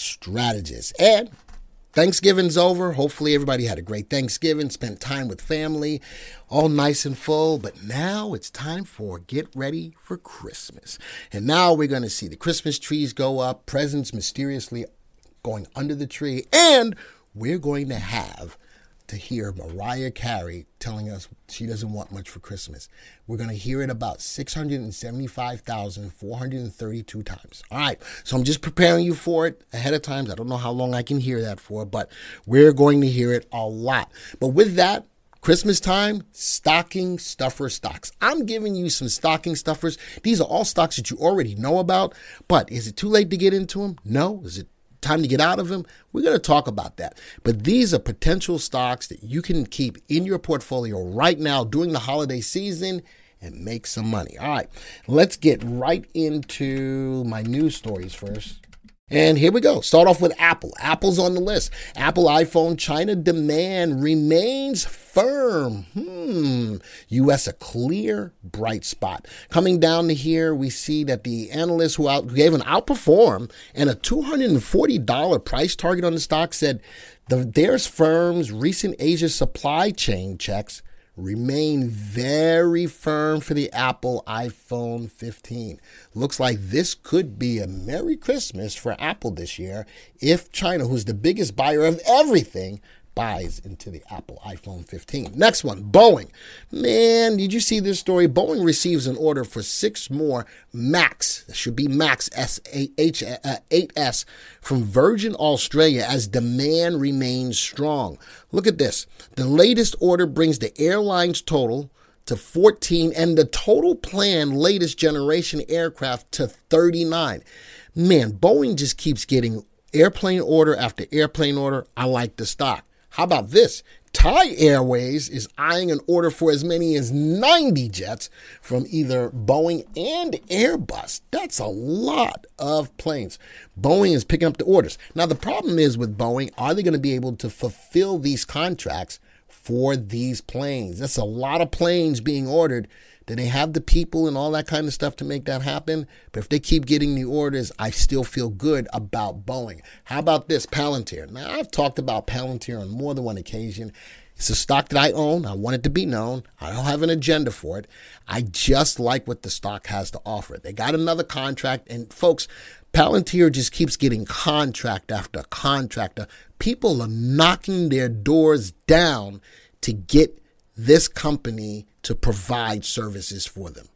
Strategist. And Thanksgiving's over. Hopefully, everybody had a great Thanksgiving, spent time with family, all nice and full. But now it's time for get ready for Christmas. And now we're going to see the Christmas trees go up, presents mysteriously going under the tree, and we're going to have to hear Mariah Carey telling us she doesn't want much for Christmas. We're going to hear it about 675,432 times. All right. So I'm just preparing you for it ahead of time. I don't know how long I can hear that for, but we're going to hear it a lot. But with that, Christmas time, stocking stuffer stocks. I'm giving you some stocking stuffers. These are all stocks that you already know about, but is it too late to get into them? No. Is it time to get out of them? We're going to talk about that. But these are potential stocks that you can keep in your portfolio right now during the holiday season and make some money. All right, let's get right into my news stories first. And here we go. Start off with Apple. Apple's on the list. Apple iPhone China demand remains firm. Hmm. US a clear bright spot. Coming down to here, we see that the analysts who out, gave an outperform and a $240 price target on the stock said the, their firm's recent Asia supply chain checks remain very firm for the Apple iPhone 15. Looks like this could be a Merry Christmas for Apple this year if China, who's the biggest buyer of everything, buys into the Apple iPhone 15. Next one, Boeing. Man, did you see this story? Boeing receives an order for six more Max, should be Max S8S uh, from Virgin Australia as demand remains strong. Look at this. The latest order brings the airline's total to 14 and the total planned latest generation aircraft to 39. Man, Boeing just keeps getting airplane order after airplane order. I like the stock. How about this? Thai Airways is eyeing an order for as many as 90 jets from either Boeing and Airbus. That's a lot of planes. Boeing is picking up the orders. Now, the problem is with Boeing, are they going to be able to fulfill these contracts for these planes? That's a lot of planes being ordered do they have the people and all that kind of stuff to make that happen? But if they keep getting the orders, I still feel good about Boeing. How about this, Palantir? Now, I've talked about Palantir on more than one occasion. It's a stock that I own. I want it to be known. I don't have an agenda for it. I just like what the stock has to offer. They got another contract, and folks, Palantir just keeps getting contract after contract. People are knocking their doors down to get this company to provide services for them.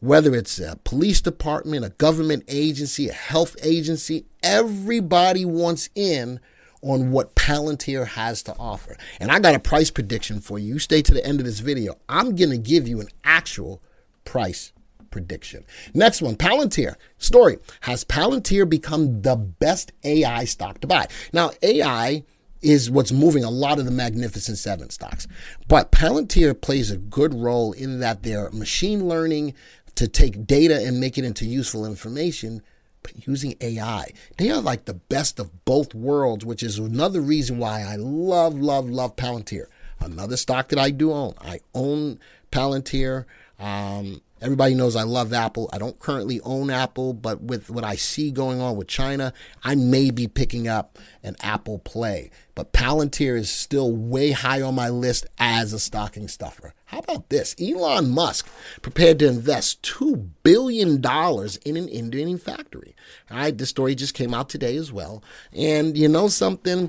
Whether it's a police department, a government agency, a health agency, everybody wants in on what Palantir has to offer. And I got a price prediction for you. Stay to the end of this video. I'm going to give you an actual price prediction. Next one, Palantir. Story Has Palantir become the best AI stock to buy? Now, AI is what's moving a lot of the Magnificent Seven stocks. But Palantir plays a good role in that they're machine learning to take data and make it into useful information, but using AI. They are like the best of both worlds, which is another reason why I love, love, love Palantir. Another stock that I do own. I own Palantir. Um, Everybody knows I love Apple. I don't currently own Apple, but with what I see going on with China, I may be picking up an Apple Play. But Palantir is still way high on my list as a stocking stuffer. How about this? Elon Musk prepared to invest $2 billion in an Indian factory. All right, this story just came out today as well. And you know something?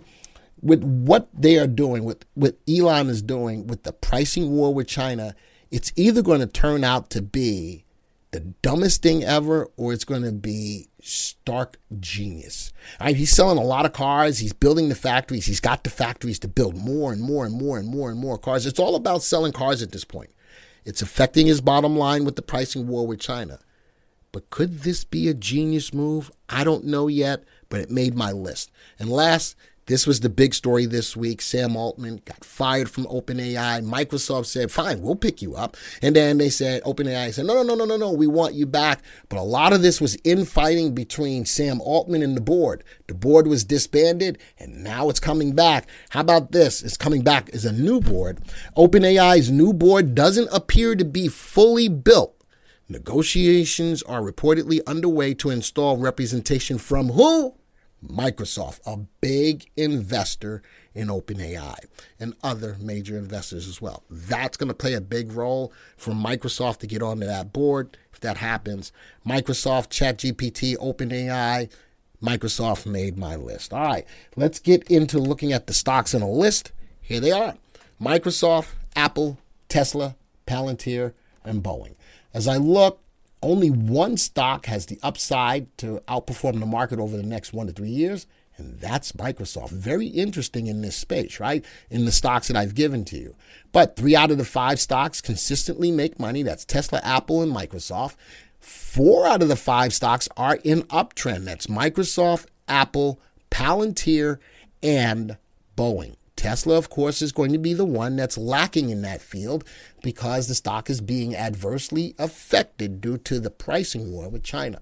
With what they are doing, with what Elon is doing with the pricing war with China, it's either going to turn out to be the dumbest thing ever or it's going to be stark genius. Right? He's selling a lot of cars. He's building the factories. He's got the factories to build more and more and more and more and more cars. It's all about selling cars at this point. It's affecting his bottom line with the pricing war with China. But could this be a genius move? I don't know yet. but it made my list. And last, this was the big story this week. Sam Altman got fired from OpenAI. Microsoft said, fine, we'll pick you up. And then they said, OpenAI said, no, no, no, no, no, no, we want you back. But a lot of this was infighting between Sam Altman and the board. The board was disbanded and now it's coming back. How about this? It's coming back as a new board. OpenAI's new board doesn't appear to be fully built. Negotiations are reportedly underway to install representation from who? Microsoft, a big investor in OpenAI, and other major investors as well. That's going to play a big role for Microsoft to get onto that board. If that happens, Microsoft, ChatGPT, OpenAI, Microsoft made my list. All right, let's get into looking at the stocks in a list. Here they are Microsoft, Apple, Tesla, Palantir, and Boeing. As I look, only one stock has the upside to outperform the market over the next one to three years, and that's Microsoft. Very interesting in this space, right? In the stocks that I've given to you. But three out of the five stocks consistently make money. That's Tesla, Apple, and Microsoft. Four out of the five stocks are in uptrend. That's Microsoft, Apple, Palantir, and Boeing. Tesla, of course, is going to be the one that's lacking in that field because the stock is being adversely affected due to the pricing war with China.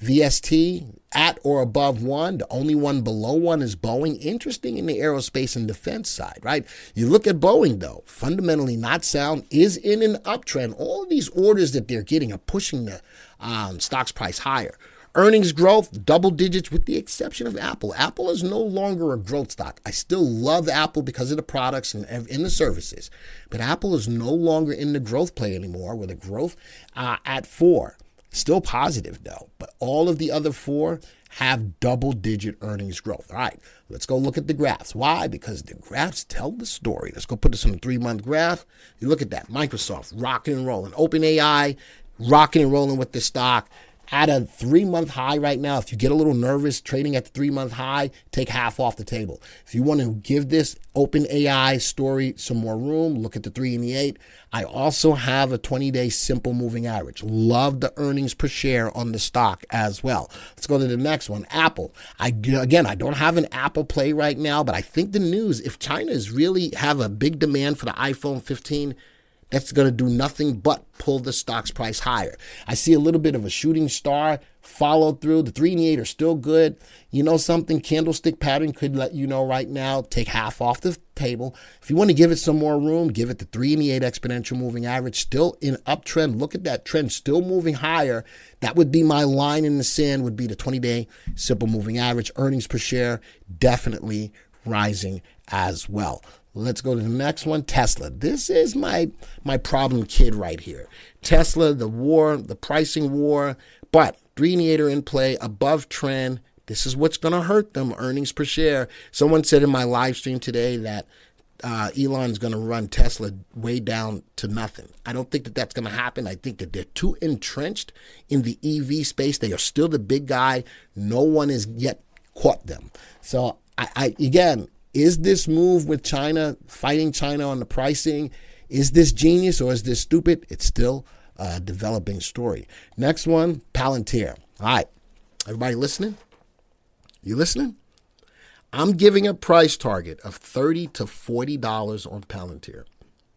VST at or above one. The only one below one is Boeing. Interesting in the aerospace and defense side, right? You look at Boeing, though, fundamentally not sound, is in an uptrend. All of these orders that they're getting are pushing the um, stock's price higher. Earnings growth, double digits, with the exception of Apple. Apple is no longer a growth stock. I still love Apple because of the products and, and the services, but Apple is no longer in the growth play anymore with a growth uh, at four. Still positive though, but all of the other four have double digit earnings growth. All right, let's go look at the graphs. Why? Because the graphs tell the story. Let's go put this on a three month graph. You look at that Microsoft rocking and rolling, OpenAI rocking and rolling with the stock at a three month high right now. If you get a little nervous trading at the three month high, take half off the table. If you want to give this open AI story some more room, look at the three and the eight. I also have a 20 day simple moving average. Love the earnings per share on the stock as well. Let's go to the next one Apple. I, again, I don't have an Apple play right now, but I think the news, if China is really have a big demand for the iPhone 15, that's going to do nothing but pull the stock's price higher. I see a little bit of a shooting star follow through. The three and eight are still good. You know something? Candlestick pattern could let you know right now. Take half off the table. If you want to give it some more room, give it the three and eight exponential moving average. Still in uptrend. Look at that trend, still moving higher. That would be my line in the sand. Would be the 20 day simple moving average. Earnings per share definitely rising as well. Let's go to the next one. Tesla. This is my my problem kid right here. Tesla, the war, the pricing war, but Dreeniator in play, above trend. This is what's going to hurt them. Earnings per share. Someone said in my live stream today that uh, Elon's going to run Tesla way down to nothing. I don't think that that's going to happen. I think that they're too entrenched in the EV space. They are still the big guy. No one has yet caught them. So I, I again, is this move with China, fighting China on the pricing, is this genius or is this stupid? It's still a developing story. Next one, Palantir. All right, everybody listening? You listening? I'm giving a price target of 30 to $40 on Palantir.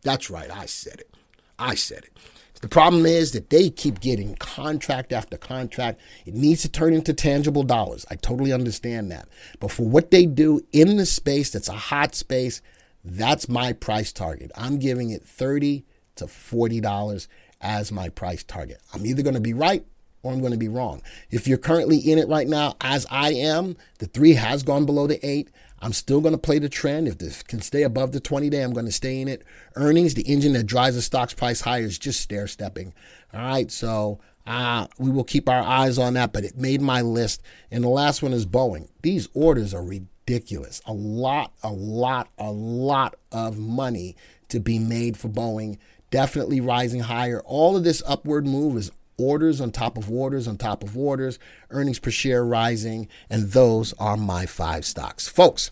That's right, I said it. I said it. The problem is that they keep getting contract after contract. It needs to turn into tangible dollars. I totally understand that. But for what they do in the space that's a hot space, that's my price target. I'm giving it 30 to $40 as my price target. I'm either going to be right or I'm going to be wrong. If you're currently in it right now, as I am, the three has gone below the eight. I'm still going to play the trend. If this can stay above the 20 day, I'm going to stay in it. Earnings, the engine that drives the stock's price higher, is just stair stepping. All right, so uh, we will keep our eyes on that, but it made my list. And the last one is Boeing. These orders are ridiculous. A lot, a lot, a lot of money to be made for Boeing. Definitely rising higher. All of this upward move is orders on top of orders on top of orders, earnings per share rising, and those are my five stocks. Folks,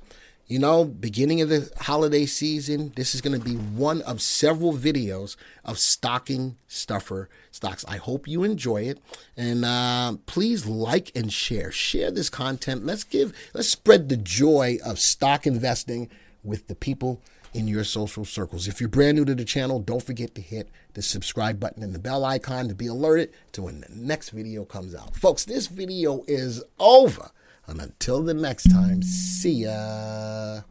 you know, beginning of the holiday season, this is going to be one of several videos of stocking stuffer stocks. I hope you enjoy it. And uh, please like and share. Share this content. Let's give, let's spread the joy of stock investing with the people in your social circles. If you're brand new to the channel, don't forget to hit the subscribe button and the bell icon to be alerted to when the next video comes out. Folks, this video is over. And until the next time, see ya.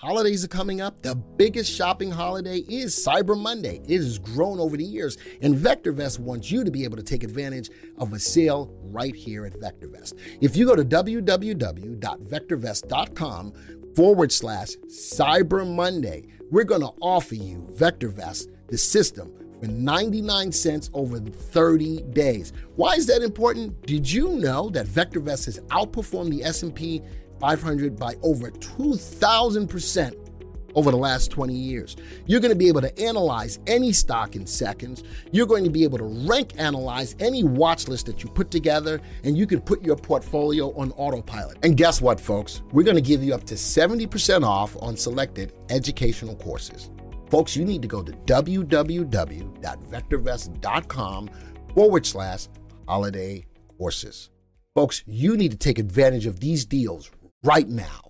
Holidays are coming up. The biggest shopping holiday is Cyber Monday. It has grown over the years, and VectorVest wants you to be able to take advantage of a sale right here at VectorVest. If you go to www.vectorvest.com forward slash Cyber Monday, we're going to offer you VectorVest, the system for 99 cents over 30 days. Why is that important? Did you know that VectorVest has outperformed the S&P 500 by over 2000% over the last 20 years. You're going to be able to analyze any stock in seconds. You're going to be able to rank analyze any watch list that you put together, and you can put your portfolio on autopilot. And guess what, folks? We're going to give you up to 70% off on selected educational courses. Folks, you need to go to www.vectorvest.com forward slash holiday courses. Folks, you need to take advantage of these deals right now.